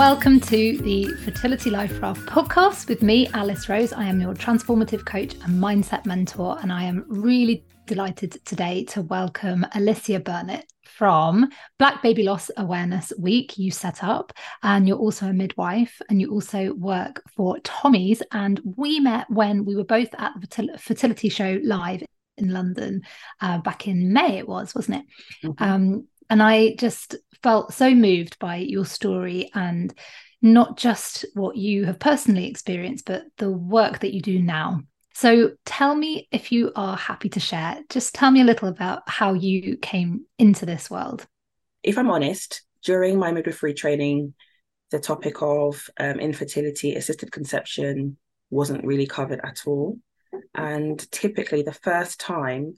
Welcome to the Fertility Life Raft podcast with me, Alice Rose. I am your transformative coach and mindset mentor, and I am really delighted today to welcome Alicia Burnett from Black Baby Loss Awareness Week you set up, and you're also a midwife, and you also work for Tommy's. And we met when we were both at the fertility show live in London uh, back in May. It was, wasn't it? Mm-hmm. Um, and I just felt so moved by your story and not just what you have personally experienced, but the work that you do now. So tell me if you are happy to share. Just tell me a little about how you came into this world. If I'm honest, during my midwifery training, the topic of um, infertility, assisted conception wasn't really covered at all. And typically, the first time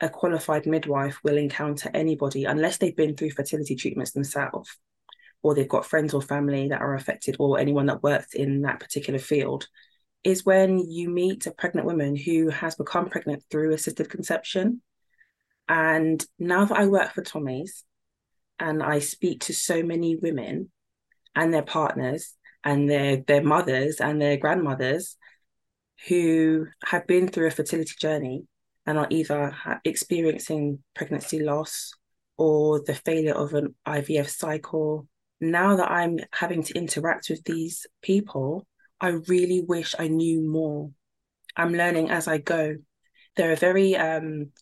a qualified midwife will encounter anybody unless they've been through fertility treatments themselves or they've got friends or family that are affected or anyone that works in that particular field is when you meet a pregnant woman who has become pregnant through assisted conception. And now that i work for tommy's and i speak to so many women and their partners and their their mothers and their grandmothers who have been through a fertility journey and are either experiencing pregnancy loss or the failure of an IVF cycle. Now that I'm having to interact with these people, I really wish I knew more. I'm learning as I go. They're a very um,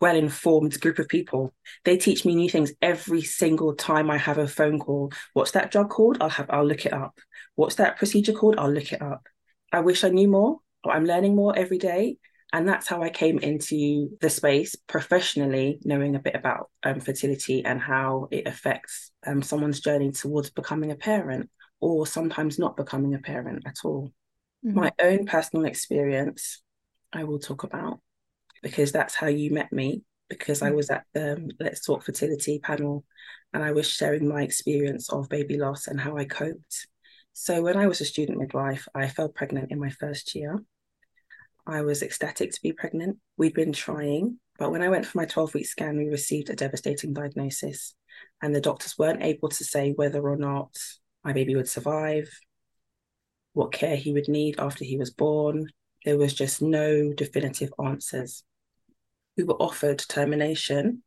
well informed group of people. They teach me new things every single time I have a phone call. What's that drug called? I'll have I'll look it up. What's that procedure called? I'll look it up. I wish I knew more, but I'm learning more every day. And that's how I came into the space professionally, knowing a bit about um, fertility and how it affects um, someone's journey towards becoming a parent or sometimes not becoming a parent at all. Mm-hmm. My own personal experience, I will talk about because that's how you met me. Because mm-hmm. I was at the Let's Talk Fertility panel and I was sharing my experience of baby loss and how I coped. So, when I was a student midwife, I fell pregnant in my first year I was ecstatic to be pregnant. We'd been trying, but when I went for my 12 week scan, we received a devastating diagnosis. And the doctors weren't able to say whether or not my baby would survive, what care he would need after he was born. There was just no definitive answers. We were offered termination,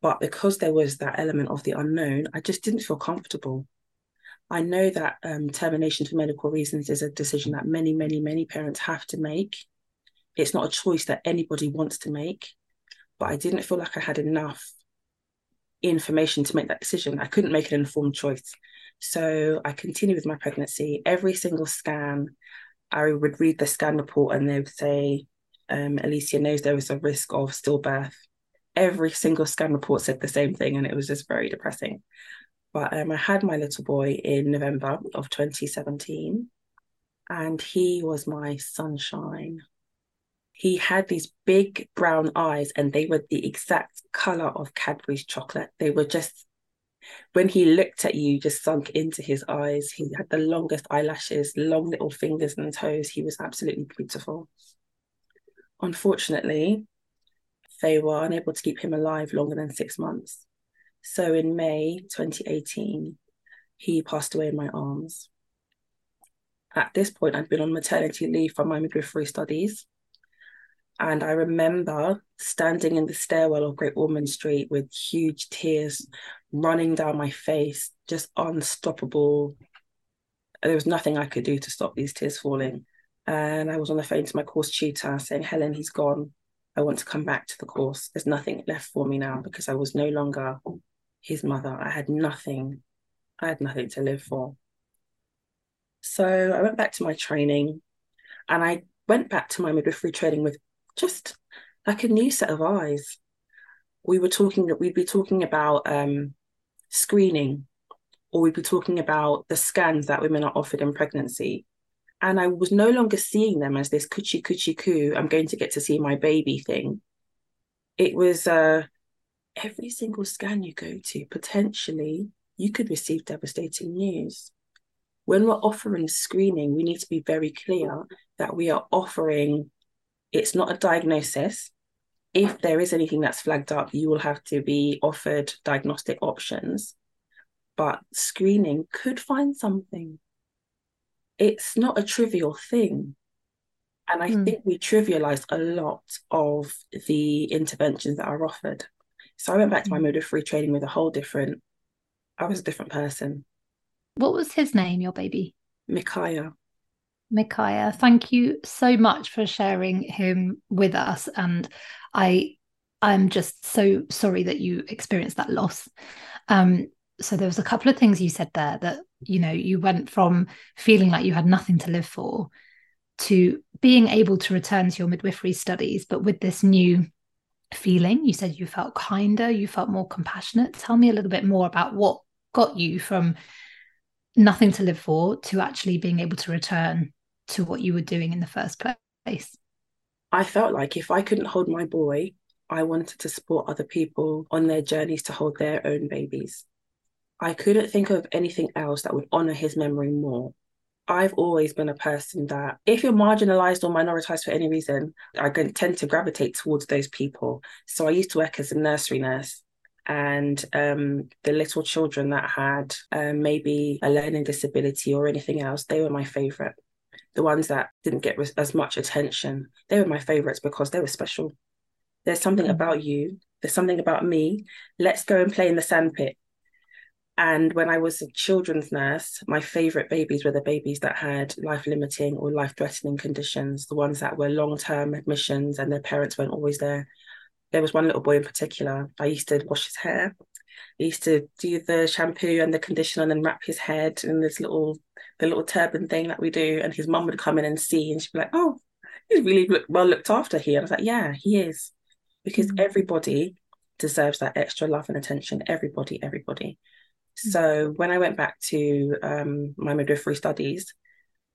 but because there was that element of the unknown, I just didn't feel comfortable. I know that um, termination for medical reasons is a decision that many, many, many parents have to make it's not a choice that anybody wants to make but i didn't feel like i had enough information to make that decision. I couldn't make an informed choice. So i continued with my pregnancy. Every single scan i would read the scan report and they would say um, alicia knows there is a risk of stillbirth. Every single scan report said the same thing and it was just very depressing. But um, i had my little boy in november of 2017 and he was my sunshine he had these big brown eyes and they were the exact color of Cadbury's chocolate. They were just, when he looked at you, just sunk into his eyes. He had the longest eyelashes, long little fingers and toes. He was absolutely beautiful. Unfortunately, they were unable to keep him alive longer than six months. So in May 2018, he passed away in my arms. At this point, I'd been on maternity leave from my midwifery studies And I remember standing in the stairwell of Great Ormond Street with huge tears running down my face, just unstoppable. There was nothing I could do to stop these tears falling. And I was on the phone to my course tutor saying, Helen, he's gone. I want to come back to the course. There's nothing left for me now because I was no longer his mother. I had nothing. I had nothing to live for. So I went back to my training and I went back to my midwifery training with just like a new set of eyes. We were talking that we'd be talking about um, screening, or we'd be talking about the scans that women are offered in pregnancy. And I was no longer seeing them as this coochie coochie coo, I'm going to get to see my baby thing. It was uh, every single scan you go to, potentially, you could receive devastating news. When we're offering screening, we need to be very clear that we are offering it's not a diagnosis. If there is anything that's flagged up, you will have to be offered diagnostic options. But screening could find something. It's not a trivial thing. And I mm. think we trivialize a lot of the interventions that are offered. So I went back to my hmm. midwifery training with a whole different, I was a different person. What was his name, your baby? Micaiah. Micaiah, thank you so much for sharing him with us. And I I'm just so sorry that you experienced that loss. Um, so there was a couple of things you said there that you know you went from feeling like you had nothing to live for to being able to return to your midwifery studies, but with this new feeling. You said you felt kinder, you felt more compassionate. Tell me a little bit more about what got you from nothing to live for to actually being able to return to what you were doing in the first place? I felt like if I couldn't hold my boy, I wanted to support other people on their journeys to hold their own babies. I couldn't think of anything else that would honor his memory more. I've always been a person that if you're marginalized or minoritized for any reason, I tend to gravitate towards those people. So I used to work as a nursery nurse and um, the little children that had um, maybe a learning disability or anything else, they were my favorite. The ones that didn't get as much attention, they were my favorites because they were special. There's something mm-hmm. about you, there's something about me. Let's go and play in the sandpit. And when I was a children's nurse, my favorite babies were the babies that had life limiting or life threatening conditions, the ones that were long term admissions and their parents weren't always there there was one little boy in particular. I used to wash his hair. I used to do the shampoo and the conditioner and then wrap his head in this little the little turban thing that we do. And his mum would come in and see, and she'd be like, "Oh, he's really look, well looked after here." And I was like, "Yeah, he is," because mm-hmm. everybody deserves that extra love and attention. Everybody, everybody. Mm-hmm. So when I went back to um, my midwifery studies,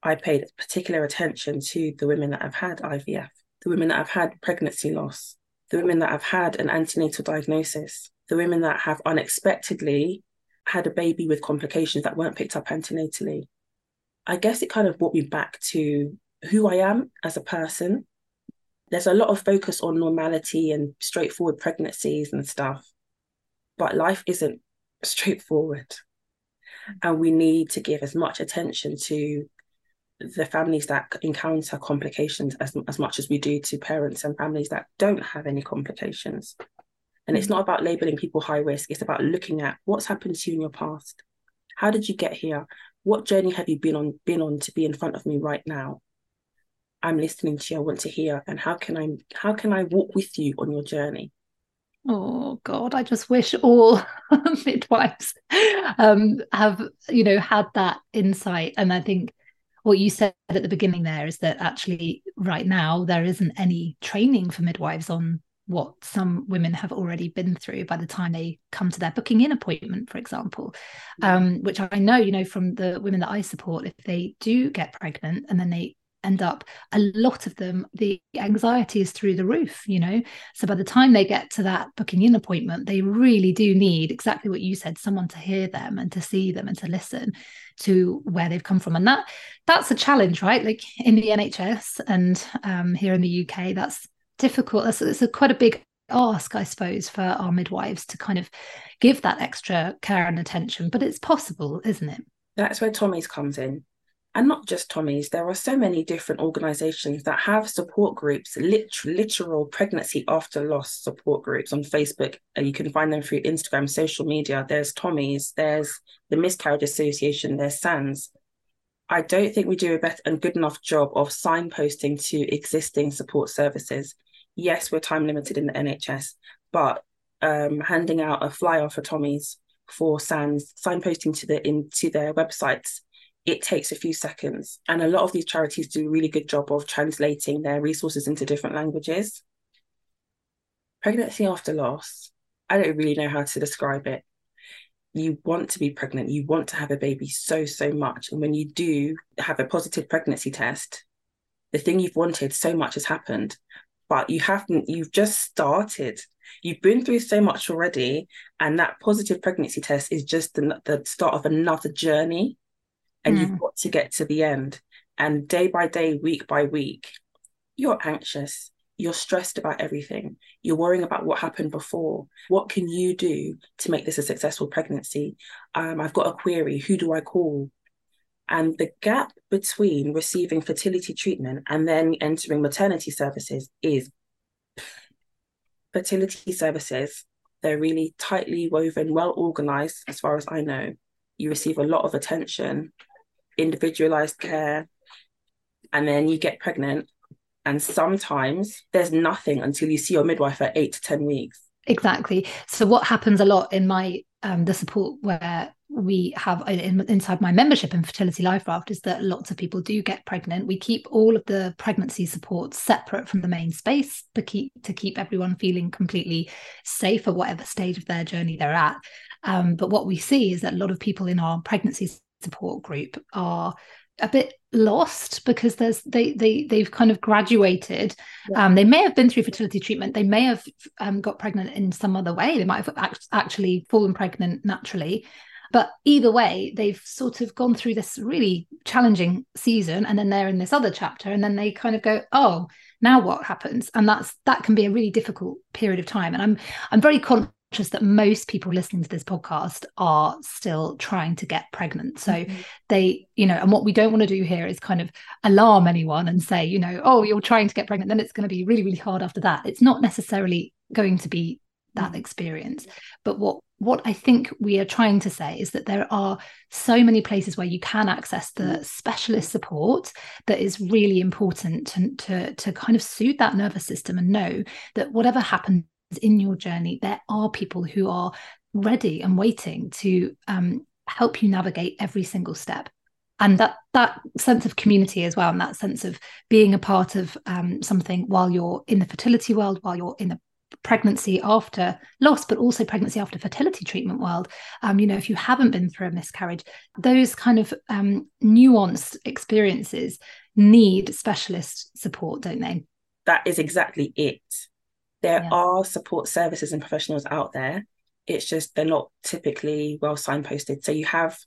I paid particular attention to the women that have had IVF, the women that have had pregnancy loss, the women that have had an antenatal diagnosis, the women that have unexpectedly had a baby with complications that weren't picked up antenatally. I guess it kind of brought me back to who I am as a person. There's a lot of focus on normality and straightforward pregnancies and stuff, but life isn't straightforward. And we need to give as much attention to the families that encounter complications as, as much as we do to parents and families that don't have any complications. And it's mm. not about labeling people high risk, it's about looking at what's happened to you in your past. How did you get here? What journey have you been on been on to be in front of me right now? I'm listening to you, I want to hear. And how can I how can I walk with you on your journey? Oh God, I just wish all midwives um, have, you know, had that insight. And I think what you said at the beginning there is that actually right now there isn't any training for midwives on what some women have already been through by the time they come to their booking in appointment for example. Um, which i know you know from the women that i support if they do get pregnant and then they end up a lot of them the anxiety is through the roof you know? So by the time they get to that booking in appointment they really do need exactly what you said someone to hear them and to see them and to listen to where they've come from. And that that's a challenge right? Like in the nhs and um, here in the uk that's difficult. That's it's a quite a big ask i suppose for our midwives to kind of give that extra care and attention but it's possible isn't it? That's where tommy's comes in and not just Tommy's, there are so many different organizations that have support groups, lit- literal pregnancy after loss support groups on Facebook. You can find them through Instagram, social media. There's Tommy's, there's the Miscarriage Association, there's Sands. I don't think we do a better and good enough job of signposting to existing support services. Yes, we're time limited in the NHS, but um, handing out a flyer for Tommy's for Sands, signposting to the into their websites it takes a few seconds. And a lot of these charities do a really good job of translating their resources into different languages. Pregnancy after loss, I don't really know how to describe it. You want to be pregnant, you want to have a baby so, so much. And when you do have a positive pregnancy test, the thing you've wanted so much has happened, but you haven't, you've just started. You've been through so much already. And that positive pregnancy test is just the, the start of another journey and mm. you've got to get to the end. And day by day, week by week, you're anxious. You're stressed about everything. You're worrying about what happened before. What can you do to make this a successful pregnancy? Um, I've got a query. Who do I call? And the gap between receiving fertility treatment and then entering maternity services is fertility services. They're really tightly woven, well organized, as far as I know. You receive a lot of attention individualized care, and then you get pregnant. And sometimes there's nothing until you see your midwife at eight to 10 weeks. Exactly. So, what happens a lot in my um, the support where we have uh, in, inside my membership in fertility life raft is that lots of people do get pregnant we keep all of the pregnancy support separate from the main space to keep to keep everyone feeling completely safe at whatever stage of their journey they're at um, but what we see is that a lot of people in our pregnancy support group are a bit lost because there's they they they've kind of graduated. Yeah. um they may have been through fertility treatment. They may have um, got pregnant in some other way. They might have act- actually fallen pregnant naturally. But either way they've sort of gone through this really challenging season and then they're in this other chapter and then they kind of go oh now what happens? And that's that can be a really difficult period of time. And i'm i'm very con- conscious that most people listening to this podcast are still trying to get pregnant. So mm-hmm. they, you know, and what we don't want to do here is kind of alarm anyone and say, you know, oh, you're trying to get pregnant, then it's going to be really, really hard after that. It's not necessarily going to be that mm-hmm. experience. But what what I think we are trying to say is that there are so many places where you can access the mm-hmm. specialist support that is really important to, to, to kind of soothe that nervous system and know that whatever happens in your journey, there are people who are ready and waiting to um, help you navigate every single step. And that that sense of community as well, and that sense of being a part of um, something while you're in the fertility world, while you're in the pregnancy after loss, but also pregnancy after fertility treatment world. Um, you know, if you haven't been through a miscarriage, those kind of um, nuanced experiences need specialist support, don't they? That is exactly it. There yeah. are support services and professionals out there. It's just they're not typically well signposted. So you have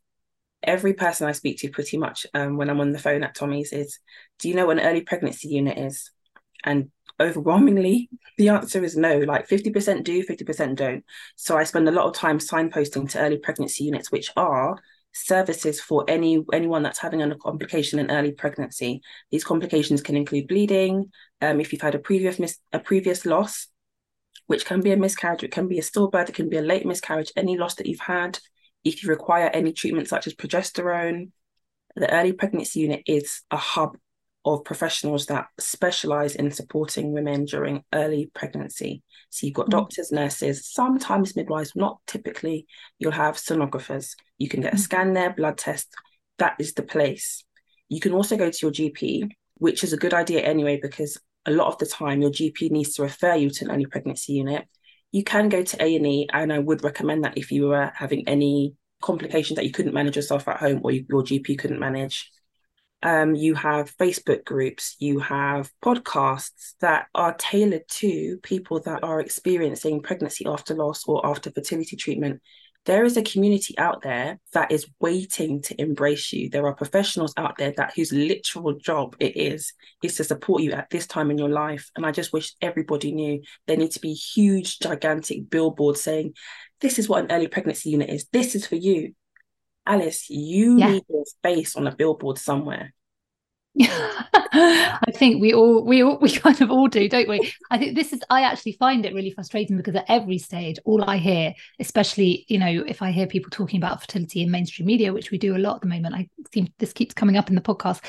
every person I speak to pretty much um, when I'm on the phone at Tommy's is, do you know what an early pregnancy unit is? And overwhelmingly, the answer is no. Like 50% do, 50% don't. So I spend a lot of time signposting to early pregnancy units, which are services for any anyone that's having a complication in early pregnancy. These complications can include bleeding, um, if you've had a previous mis- a previous loss, which can be a miscarriage, it can be a stillbirth, it can be a late miscarriage, any loss that you've had. If you require any treatment such as progesterone, the early pregnancy unit is a hub of professionals that specialize in supporting women during early pregnancy. So you've got mm-hmm. doctors, nurses, sometimes midwives, not typically. You'll have sonographers. You can get a mm. scan there, blood test. That is the place. You can also go to your GP, which is a good idea anyway, because a lot of the time your GP needs to refer you to an early pregnancy unit. You can go to A&E, and I would recommend that if you were having any complications that you couldn't manage yourself at home or your GP couldn't manage um, you have Facebook groups, you have podcasts that are tailored to people that are experiencing pregnancy after loss or after fertility treatment. There is a community out there that is waiting to embrace you. There are professionals out there that whose literal job it is is to support you at this time in your life. And I just wish everybody knew there need to be huge, gigantic billboards saying, "This is what an early pregnancy unit is. This is for you." Alice, you Yeah. need your face on a billboard somewhere. I think we all we all we kind of all do, don't we? I think this is I actually find it really frustrating because at every stage, all I hear, especially you know, if I hear people talking about fertility in mainstream media, which we do a lot at the moment, I seem this keeps coming up in the podcast.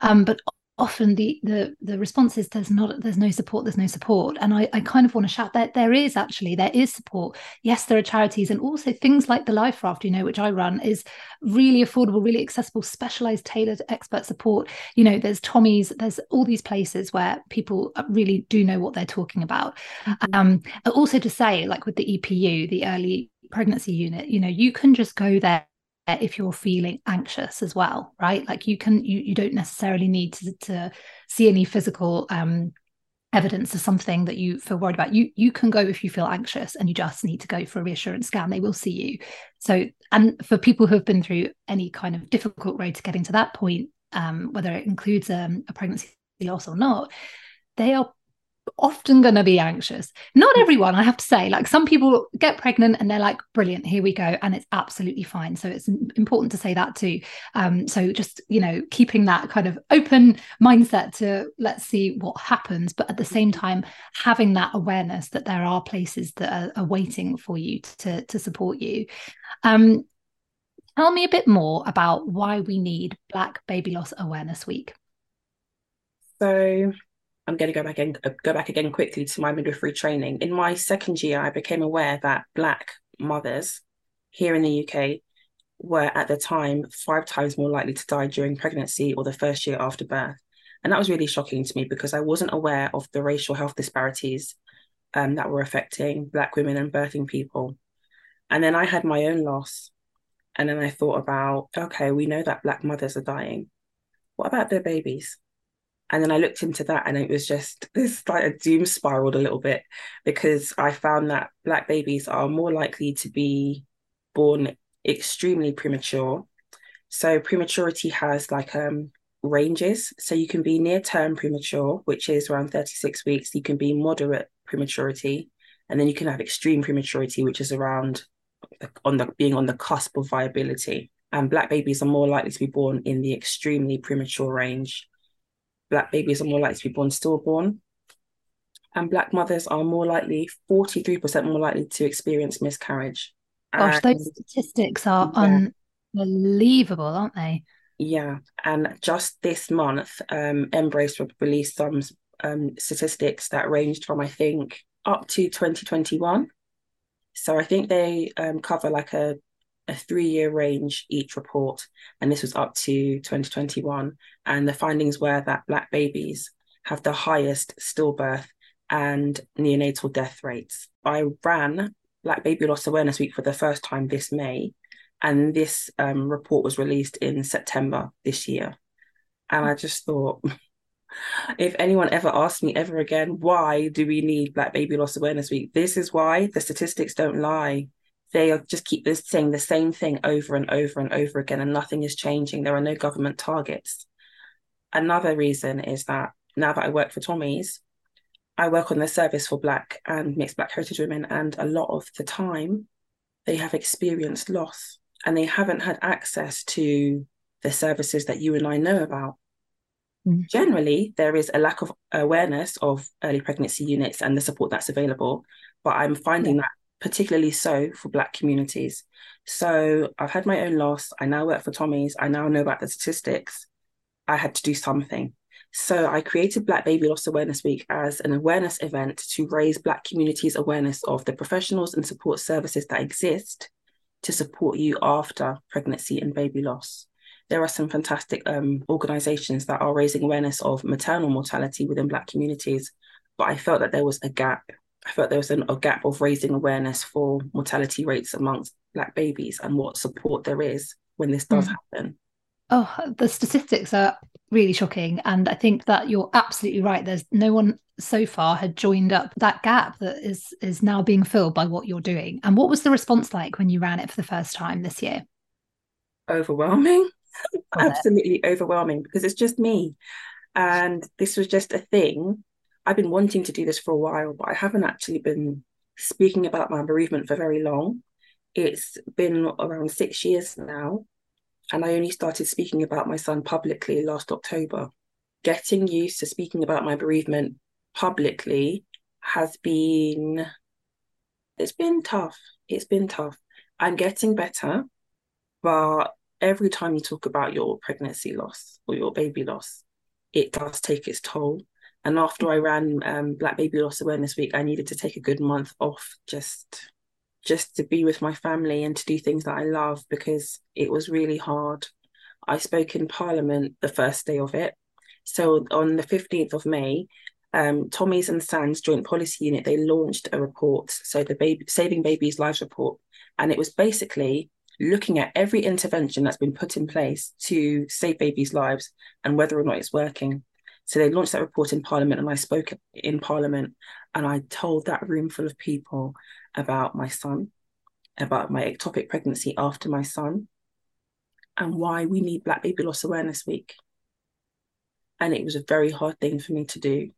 Um, but often the the the response is there's not there's no support there's no support. And i i kind of want to shout that there is actually there is support. Yes there are charities. And also things like the life raft you know which i run is really affordable really accessible specialized tailored expert support. You know there's tommy's there's all these places where people really do know what they're talking about. Mm-hmm. um also to say like with the epu the early pregnancy unit you know you can just go there if you're feeling anxious as well right? Like you can you, you don't necessarily need to, to see any physical um evidence of something that you feel worried about. You you can go if you feel anxious and you just need to go for a reassurance scan. They will see you. So and for people who have been through any kind of difficult road to getting to that point um, whether it includes um, a pregnancy loss or not they are often going to be anxious. Not mm. everyone, I have to say. Like some people get pregnant and they're like, brilliant, here we go. And it's absolutely fine. So it's important to say that too. Um, so just, you know, keeping that kind of open mindset to let's see what happens. But at the same time, having that awareness that there are places that are, are waiting for you to, to support you. Um, tell me a bit more about why we need Black Baby Loss Awareness Week. So I'm going to go back and uh, go back again quickly to my midwifery training. In my second year, I became aware that Black mothers here in the UK were at the time five times more likely to die during pregnancy or the first year after birth. And that was really shocking to me because I wasn't aware of the racial health disparities um, that were affecting Black women and birthing people. And then I had my own loss. And then I thought about, okay, we know that Black mothers are dying. What about their babies? And then I looked into that and it was just this like a doom spiraled a little bit because I found that black babies are more likely to be born extremely premature. So prematurity has like um ranges. So you can be near term premature, which is around 36 weeks. You can be moderate prematurity, and then you can have extreme prematurity, which is around on the being on the cusp of viability. And black babies are more likely to be born in the extremely premature range black babies are more likely to be born stillborn. And black mothers are more likely, 43% more likely to experience miscarriage. Gosh, and, those statistics are yeah. unbelievable, aren't they? Yeah. And just this month, um, MBRRACE released some um, statistics that ranged from, I think, up to 2021. So I think they um, cover like a a three year range each report, and this was up to 2021. And the findings were that Black babies have the highest stillbirth and neonatal death rates. I ran Black Baby Loss Awareness Week for the first time this May, and this um, report was released in September this year. And I just thought, if anyone ever asks me ever again, why do we need Black Baby Loss Awareness Week? This is why the statistics don't lie they just keep saying the same thing over and over and over again, and nothing is changing. There are no government targets. Another reason is that now that I work for Tommy's, I work on the service for Black and mixed Black heritage women, and a lot of the time they have experienced loss and they haven't had access to the services that you and I know about. Mm. Generally, there is a lack of awareness of early pregnancy units and the support that's available, but I'm finding yeah. that particularly so for Black communities. So I've had my own loss. I now work for Tommy's. I now know about the statistics. I had to do something. So I created Black Baby Loss Awareness Week as an awareness event to raise Black communities' awareness of the professionals and support services that exist to support you after pregnancy and baby loss. There are some fantastic um, organizations that are raising awareness of maternal mortality within Black communities, but I felt that there was a gap I felt there was an, a gap of raising awareness for mortality rates amongst Black babies and what support there is when this does mm. happen. Oh, the statistics are really shocking. And I think that you're absolutely right. There's no one so far had joined up that gap that is is now being filled by what you're doing. And what was the response like when you ran it for the first time this year? Overwhelming. Absolutely overwhelming because it's just me. And this was just a thing I've been wanting to do this for a while, but I haven't actually been speaking about my bereavement for very long. It's been around six years now. And I only started speaking about my son publicly last October. Getting used to speaking about my bereavement publicly has been, it's been tough. It's been tough. I'm getting better, but every time you talk about your pregnancy loss or your baby loss, it does take its toll. And after I ran um, Black Baby Loss Awareness Week, I needed to take a good month off just just to be with my family and to do things that I love because it was really hard. I spoke in Parliament the first day of it. So on the 15th of May, um, Tommy's and Sands Joint Policy Unit, they launched a report, so the baby Saving Babies Lives report. And it was basically looking at every intervention that's been put in place to save babies' lives and whether or not it's working. So they launched that report in Parliament, and I spoke in Parliament, and I told that room full of people about my son, about my ectopic pregnancy after my son, and why we need Black Baby Loss Awareness Week. And it was a very hard thing for me to do.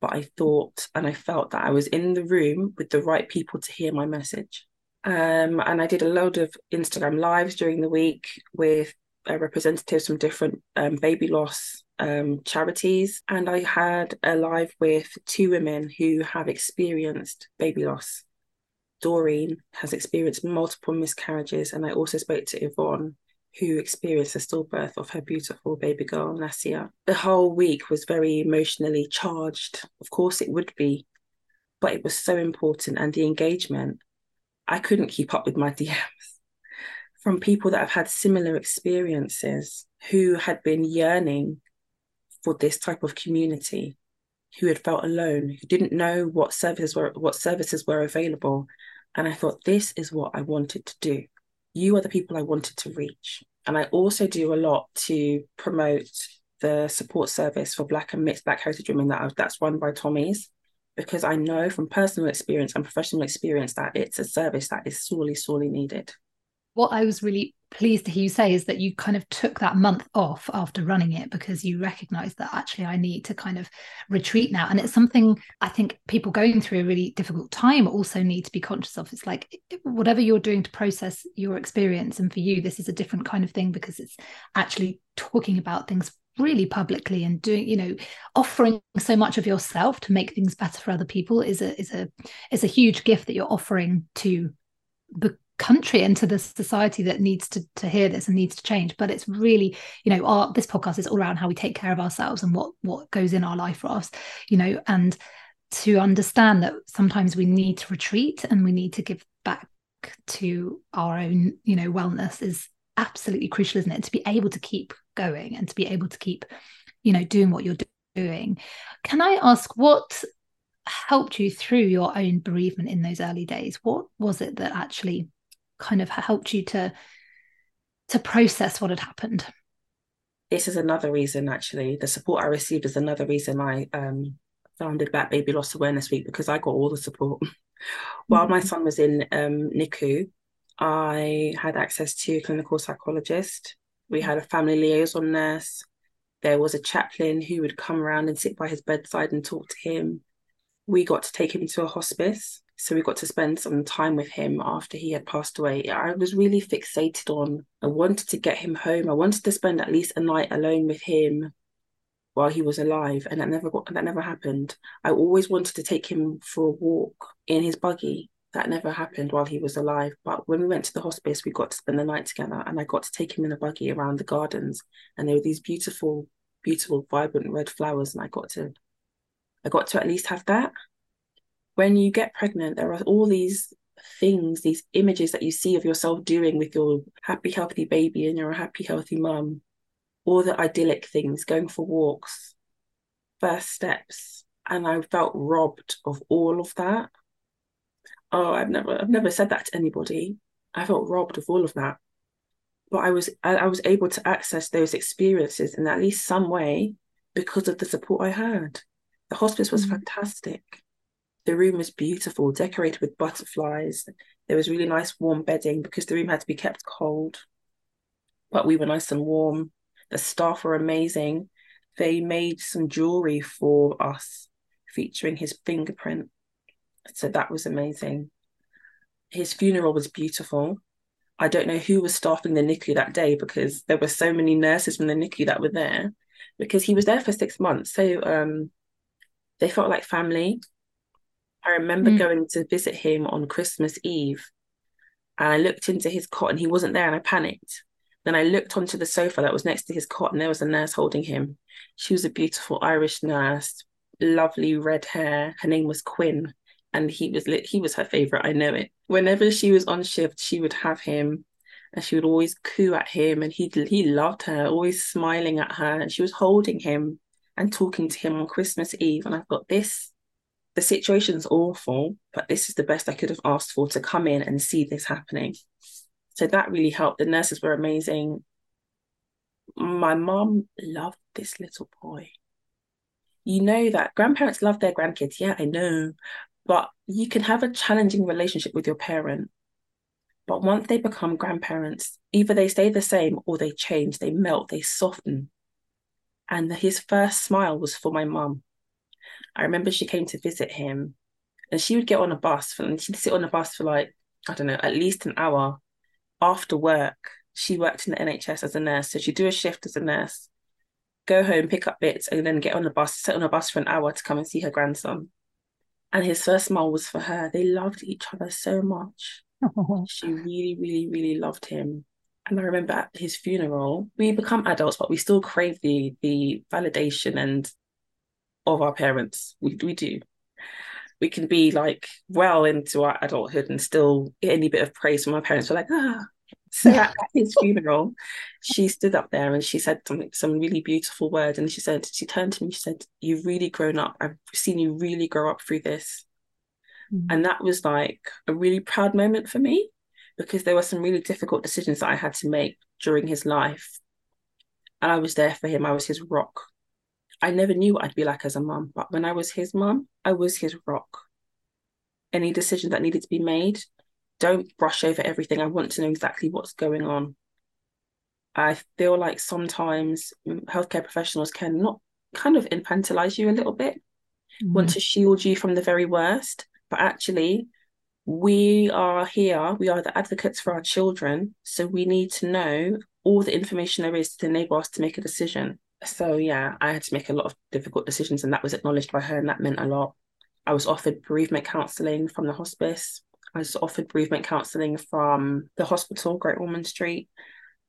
But I thought and I felt that I was in the room with the right people to hear my message. Um, and I did a load of Instagram lives during the week with uh, representatives from different um, baby loss um, charities. And I had a live with two women who have experienced baby loss. Doreen has experienced multiple miscarriages, and I also spoke to Yvonne, who experienced the stillbirth of her beautiful baby girl, Nasia. The whole week was very emotionally charged. Of course, it would be, but it was so important, and the engagement I couldn't keep up with my DMs from people that have had similar experiences who had been yearning for this type of community, who had felt alone, who didn't know what services were what services were available. And I thought this is what I wanted to do. You are the people I wanted to reach. And I also do a lot to promote the support service for Black and mixed Black heritage women that I, that's run by Tommy's because I know from personal experience and professional experience that it's a service that is sorely, sorely needed. What I was really pleased to hear you say is that you kind of took that month off after running it because you recognized that actually I need to kind of retreat now. And it's something I think people going through a really difficult time also need to be conscious of. It's like whatever you're doing to process your experience. And for you, this is a different kind of thing because it's actually talking about things really publicly and doing you know offering so much of yourself to make things better for other people is a is a is a huge gift that you're offering to the country and to the society that needs to to hear this and needs to change. But it's really you know our this podcast is all around how we take care of ourselves and what what goes in our life for us you know and to understand that sometimes we need to retreat and we need to give back to our own you know wellness is absolutely crucial isn't it? To be able to keep going and to be able to keep you know doing what you're doing. Can i ask what helped you through your own bereavement in those early days? What was it that actually kind of helped you to to process what had happened this is another reason actually the support i received is another reason i um founded Black Baby Loss Awareness Week because I got all the support. While mm-hmm. my son was in um, NICU, I had access to a clinical psychologist we had a family liaison nurse. There was a chaplain who would come around and sit by his bedside and talk to him. We got to take him to a hospice. So we got to spend some time with him after he had passed away. I was really fixated on, I wanted to get him home. I wanted to spend at least a night alone with him while he was alive. And that never got that never happened. I always wanted to take him for a walk in his buggy that never happened while he was alive. But when we went to the hospice, we got to spend the night together and I got to take him in a buggy around the gardens. And there were these beautiful, beautiful, vibrant red flowers. And I got to I got to at least have that. When you get pregnant, there are all these things, these images that you see of yourself doing with your happy, healthy baby and you're a happy, healthy mum. All the idyllic things, going for walks, first steps. And I felt robbed of all of that oh i've never i've never said that to anybody i felt robbed of all of that but i was I, was able to access those experiences in at least some way because of the support i had the hospice was mm-hmm. fantastic the room was beautiful decorated with butterflies there was really nice warm bedding because the room had to be kept cold but we were nice and warm the staff were amazing they made some jewelry for us featuring his fingerprint so that was amazing. His funeral was beautiful. I don't know who was staffing the NICU that day because there were so many nurses from the NICU that were there because he was there for six months. So um, they felt like family. I remember mm. going to visit him on Christmas Eve and I looked into his cot and he wasn't there and I panicked. Then I looked onto the sofa that was next to his cot and there was a nurse holding him. She was a beautiful Irish nurse, lovely red hair. Her name was Quinn and he was lit he was her favorite, I know it. Whenever she was on shift, she would have him and she would always coo at him and he he loved her, always smiling at her and she was holding him and talking to him on Christmas Eve and I've got this the situation's awful, but this is the best I could have asked for to come in and see this happening. So that really helped. The nurses were amazing. My mom loved this little boy. You know that grandparents love their grandkids. Yeah, I know. But you can have a challenging relationship with your parent. But once they become grandparents, either they stay the same or they change, they melt, they soften. And his first smile was for my mum. I remember she came to visit him and she would get on a bus for, and she'd sit on a bus for like, I don't know, at least an hour after work. She worked in the NHS as a nurse. So she'd do a shift as a nurse, go home, pick up bits, and then get on the bus, sit on a bus for an hour to come and see her grandson. And his first smile was for her. They loved each other so much. She really, really, really loved him. And I remember at his funeral, we become adults, but we still crave the the validation and of our parents. We we do. We can be like well into our adulthood and still get any bit of praise from our parents. We're like, ah. So at, his funeral, she stood up there and she said some, some really beautiful words. And she said, she turned to me, she said, You've really grown up. I've seen you really grow up through this. Mm-hmm. And that was like a really proud moment for me because there were some really difficult decisions that I had to make during his life. And I was there for him. I was his rock. I never knew what I'd be like as a mum, but when I was his mum, I was his rock. Any decision that needed to be made, don't brush over everything. I want to know exactly what's going on. I feel like sometimes healthcare professionals can not kind of infantilize you a little bit, mm. want to shield you from the very worst, but actually, we are here, we are the advocates for our children. So we need to know all the information there is to enable us to make a decision so yeah, I had to make a lot of difficult decisions, and that was acknowledged by her, and that meant a lot. I was offered bereavement counselling from the hospice. I was offered bereavement counselling from the hospital, Great Ormond Street,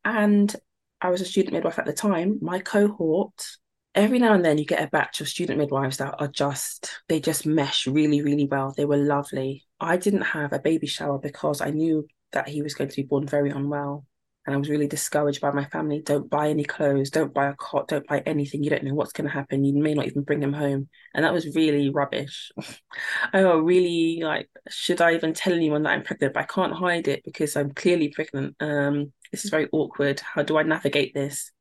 and I was a student midwife at the time. My cohort, every now and then, you get a batch of student midwives that are just they just mesh really, really well. They were lovely. I didn't have a baby shower because I knew that he was going to be born very unwell and I was really discouraged by my family. Don't buy any clothes, don't buy a cot, don't buy anything. You don't know what's going to happen. You may not even bring him home. And that was really rubbish. I got really like, should I even tell anyone that I'm pregnant? But I can't hide it because I'm clearly pregnant. Um, this is very awkward. How do I navigate this?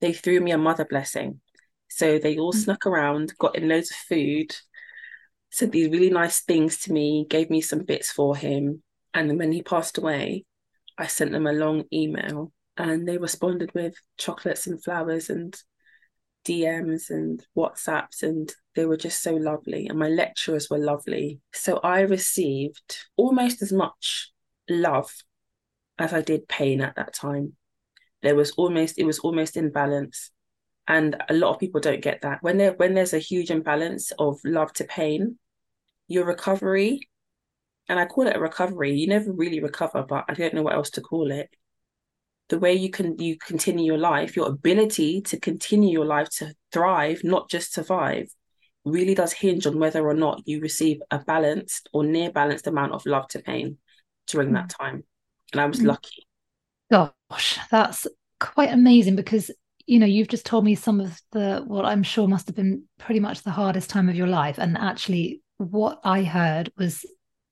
They threw me a mother blessing. So they all mm. snuck around, got in loads of food, said these really nice things to me, gave me some bits for him. And then when he passed away, I sent them a long email and they responded with chocolates and flowers and DMs and WhatsApps, and they were just so lovely. And my lecturers were lovely. So I received almost as much love as I did pain at that time. There was almost, it was almost in balance. And a lot of people don't get that. When there when there's a huge imbalance of love to pain, your recovery and I call it a recovery. You never really recover, but I don't know what else to call it. The way you can you continue your life, your ability to continue your life to thrive, not just survive, really does hinge on whether or not you receive a balanced or near balanced amount of love to pain during that mm. time. And I was mm. lucky. Gosh, that's quite amazing because you know you've just told me some of the what I'm sure must have been pretty much the hardest time of your life and actually what I heard was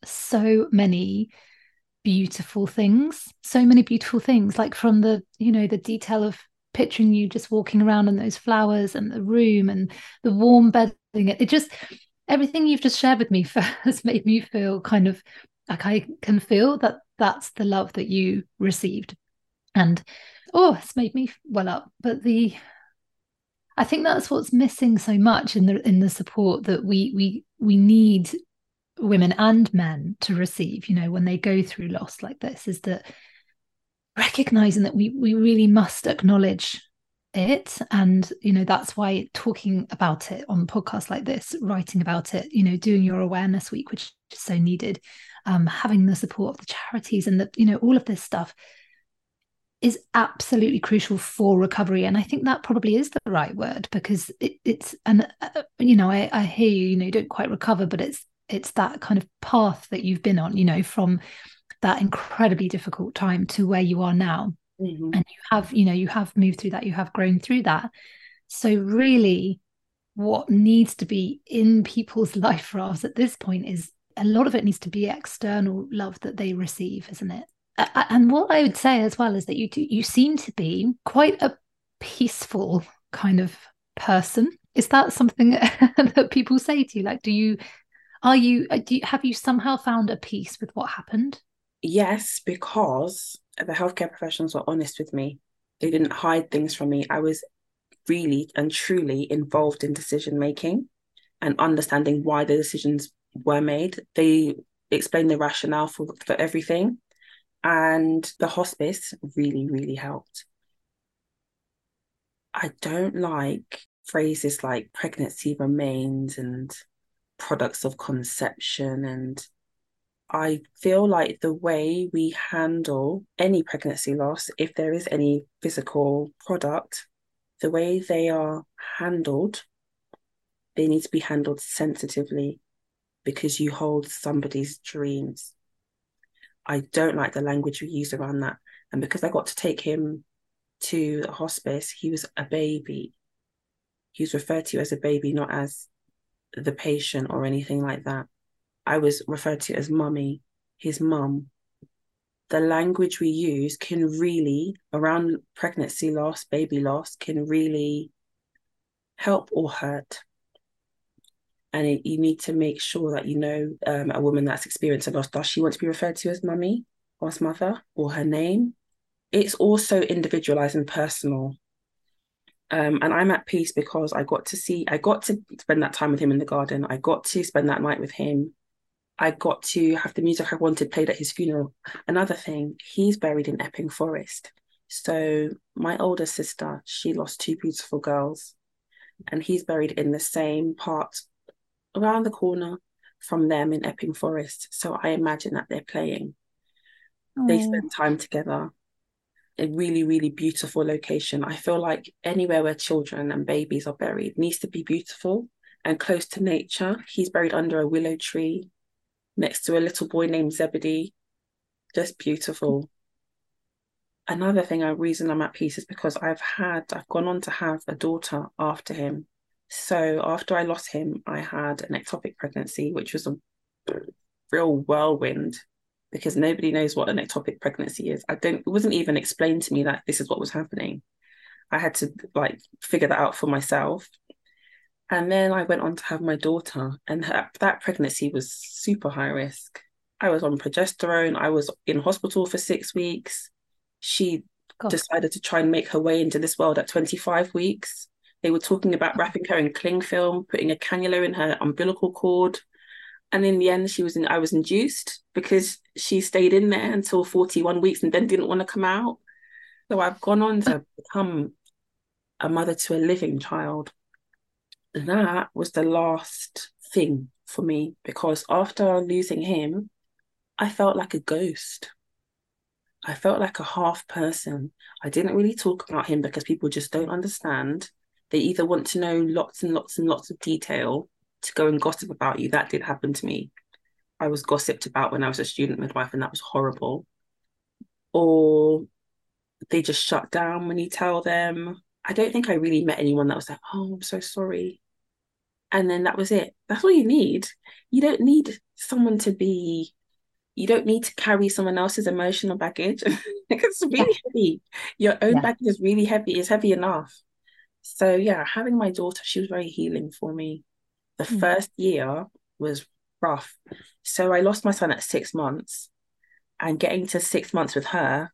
so many beautiful things so many beautiful things like from the you know the detail of picturing you just walking around in those flowers and the room and the warm bedding. It, it just everything you've just shared with me has made me feel kind of like I can feel that that's the love that you received. And oh it's made me well up. But the I think that's what's missing so much in the in the support that we we we need women and men to receive you know when they go through loss like this is that recognizing that we we really must acknowledge it. And you know that's why talking about it on podcasts like this writing about it you know doing your awareness week which is so needed um having the support of the charities and the you know all of this stuff is absolutely crucial for recovery. And i think that probably is the right word because it, it's and uh, you know I, I hear you you know you don't quite recover but it's it's that kind of path that you've been on you know from that incredibly difficult time to where you are now. Mm-hmm. and you have you know you have moved through that you have grown through that. So really what needs to be in people's life rafts at this point is a lot of it needs to be external love that they receive isn't it? And what i would say as well is that you do, you seem to be quite a peaceful kind of person. Is that something that people say to you? Like do you are you uh, do you, have you somehow found a peace with what happened yes because the healthcare professionals were honest with me. They didn't hide things from me. I was really and truly involved in decision making and understanding why the decisions were made. They explained the rationale for, for everything. And the hospice really, really helped. I don't like phrases like pregnancy remains and products of conception and I feel like the way we handle any pregnancy loss, if there is any physical product, the way they are handled, they need to be handled sensitively because you hold somebody's dreams. I don't like the language we use around that. And because I got to take him to the hospice, he was a baby. He was referred to as a baby, not as the patient or anything like that. I was referred to as mummy, his mum. The language we use can really, around pregnancy loss, baby loss, can really help or hurt. And it, you need to make sure that you know um, a woman that's experienced a loss. Does she want to be referred to as mummy or as mother or her name? It's also individualized and personal. Um, and I'm at peace because I got to see, I got to spend that time with him in the garden. I got to spend that night with him. I got to have the music I wanted played at his funeral. Another thing, he's buried in Epping Forest. So my older sister, she lost two beautiful girls, and he's buried in the same part around the corner from them in Epping Forest. So I imagine that they're playing. Aww. They spend time together. A really, really beautiful location. I feel like anywhere where children and babies are buried needs to be beautiful and close to nature. He's buried under a willow tree next to a little boy named Zebedee. Just beautiful. Another thing, a reason I'm at peace is because I've had, I've gone on to have a daughter after him. So after I lost him, I had an ectopic pregnancy, which was a real whirlwind because nobody knows what an ectopic pregnancy is. I don't, it wasn't even explained to me that this is what was happening. I had to like figure that out for myself. And then I went on to have my daughter, and her, that pregnancy was super high risk. I was on progesterone. I was in hospital for six weeks. She God. decided to try and make her way into this world at 25 weeks. They were talking about oh. wrapping her in cling film, putting a cannula in her umbilical cord. And in the end, she was in, I was induced because she stayed in there until 41 weeks and then didn't want to come out. So I've gone on to uh. become a mother to a living child that was the last thing for me because after losing him, I felt like a ghost. I felt like a half person. I didn't really talk about him because people just don't understand. They either want to know lots and lots and lots of detail to go and gossip about you. That did happen to me. I was gossiped about when I was a student midwife, and that was horrible. Or they just shut down when you tell them. I don't think I really met anyone that was like, oh, I'm so sorry and then that was it. That's all you need. You don't need someone to be. You don't need to carry someone else's emotional baggage. it's really yeah. heavy. Your own yeah. baggage is really heavy. It's heavy enough. So yeah, having my daughter, she was very healing for me. The mm. first year was rough. So I lost my son at six months, and getting to six months with her,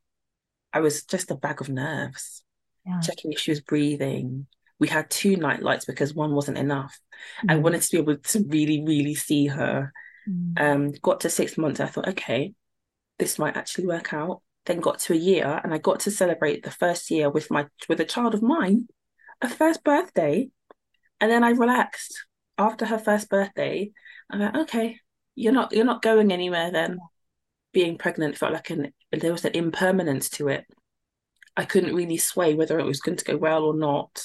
I was just a bag of nerves. Yeah. Checking if she was breathing, we had two night lights because one wasn't enough. Mm. I wanted to be able to really, really see her. Mm. Um, got to six months, I thought, okay, this might actually work out. then got to a year and I got to celebrate the first year with my with a child of mine, a first birthday. And then I relaxed after her first birthday. I'm like, okay, you're not you're not going anywhere then. Being pregnant felt like an there was an impermanence to it. I couldn't really sway whether it was going to go well or not.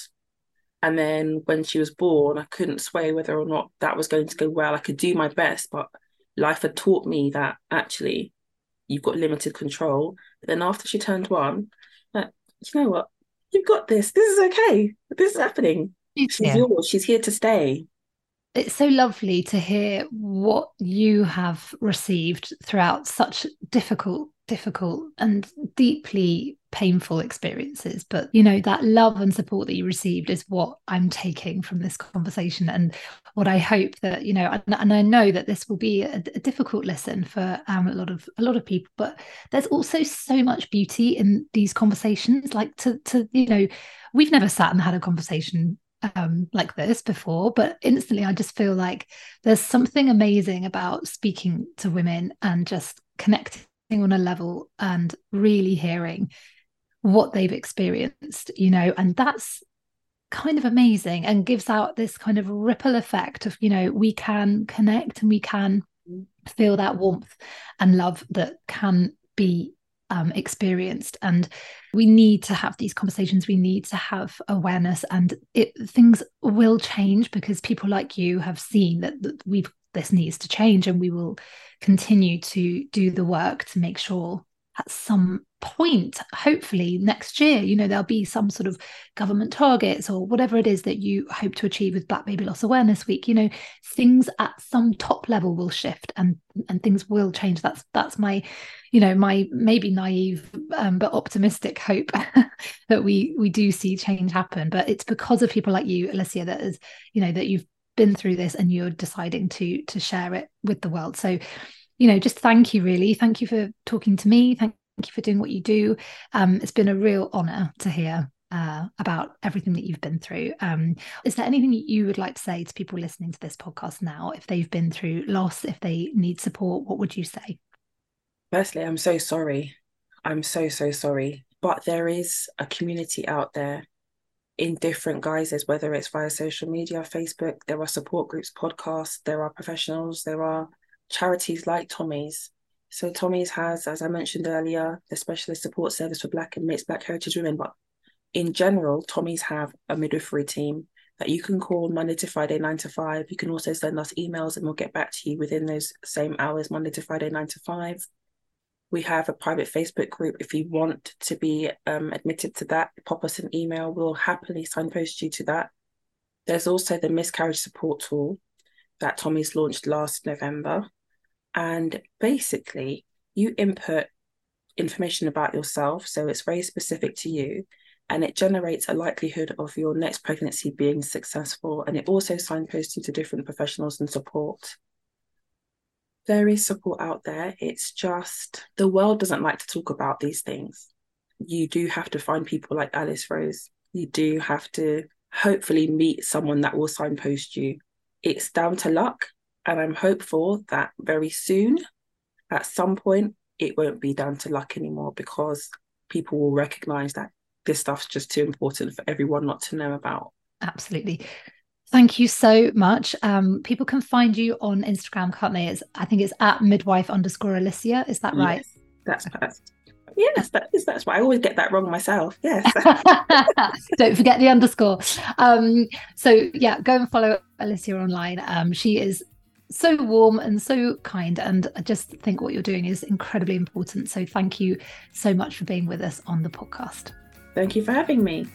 And then when she was born, I couldn't sway whether or not that was going to go well. I could do my best, but life had taught me that actually you've got limited control. But then after she turned one, like, you know what? You've got this. This is okay. This is happening. She's yeah. yours. She's here to stay. It's so lovely to hear what you have received throughout such difficult, difficult and deeply painful experiences. But you know that love and support that you received is what i'm taking from this conversation and what i hope that you know and, and i know that this will be a, a difficult lesson for um, a lot of a lot of people. But there's also so much beauty in these conversations. Like to to you know we've never sat and had a conversation um, like this before, but instantly I just feel like there's something amazing about speaking to women and just connecting on a level and really hearing what they've experienced, you know, and that's kind of amazing and gives out this kind of ripple effect of, you know, we can connect and we can feel that warmth and love that can be um, experienced. And we need to have these conversations. We need to have awareness. And it things will change because people like you have seen that, that we've this needs to change and we will continue to do the work to make sure at some point hopefully next year you know there'll be some sort of government targets or whatever it is that you hope to achieve with black baby loss awareness week you know things at some top level will shift and and things will change. That's that's my you know my maybe naive um, but optimistic hope that we we do see change happen. But it's because of people like you alicia that is you know that you've been through this and you're deciding to to share it with the world. So you know, just thank you, really. Thank you for talking to me. Thank you for doing what you do. Um, it's been a real honor to hear uh, about everything that you've been through. Um, is there anything you would like to say to people listening to this podcast now? If they've been through loss, if they need support, what would you say? Firstly, I'm so sorry. I'm so, so sorry. But there is a community out there in different guises, whether it's via social media, Facebook, there are support groups, podcasts, there are professionals, there are charities like Tommy's. So Tommy's has, as I mentioned earlier, the specialist support service for Black and mixed Black heritage women. But in general, Tommy's have a midwifery team that you can call Monday to Friday, nine to five. You can also send us emails and we'll get back to you within those same hours, Monday to Friday, nine to five. We have a private Facebook group. If you want to be um, admitted to that, pop us an email. We'll happily signpost you to that. There's also the miscarriage support tool that Tommy's launched last November. And basically, you input information about yourself. So it's very specific to you. And it generates a likelihood of your next pregnancy being successful. And it also signposts you to different professionals and support. There is support out there. It's just the world doesn't like to talk about these things. You do have to find people like Alice Rose. You do have to hopefully meet someone that will signpost you. It's down to luck and I'm hopeful that very soon, at some point, it won't be down to luck anymore because people will recognize that this stuff's just too important for everyone not to know about. Absolutely. Thank you so much. Um, people can find you on Instagram, can't they? It's, I think it's at midwife underscore Alicia. Is that right? Yes, that's perfect. Yes, that is. That's why I always get that wrong myself. Yes. Don't forget the underscore. Um, so yeah, go and follow Alicia online. Um, she is so warm and so kind. And I just think what you're doing is incredibly important. So thank you so much for being with us on the podcast. Thank you for having me.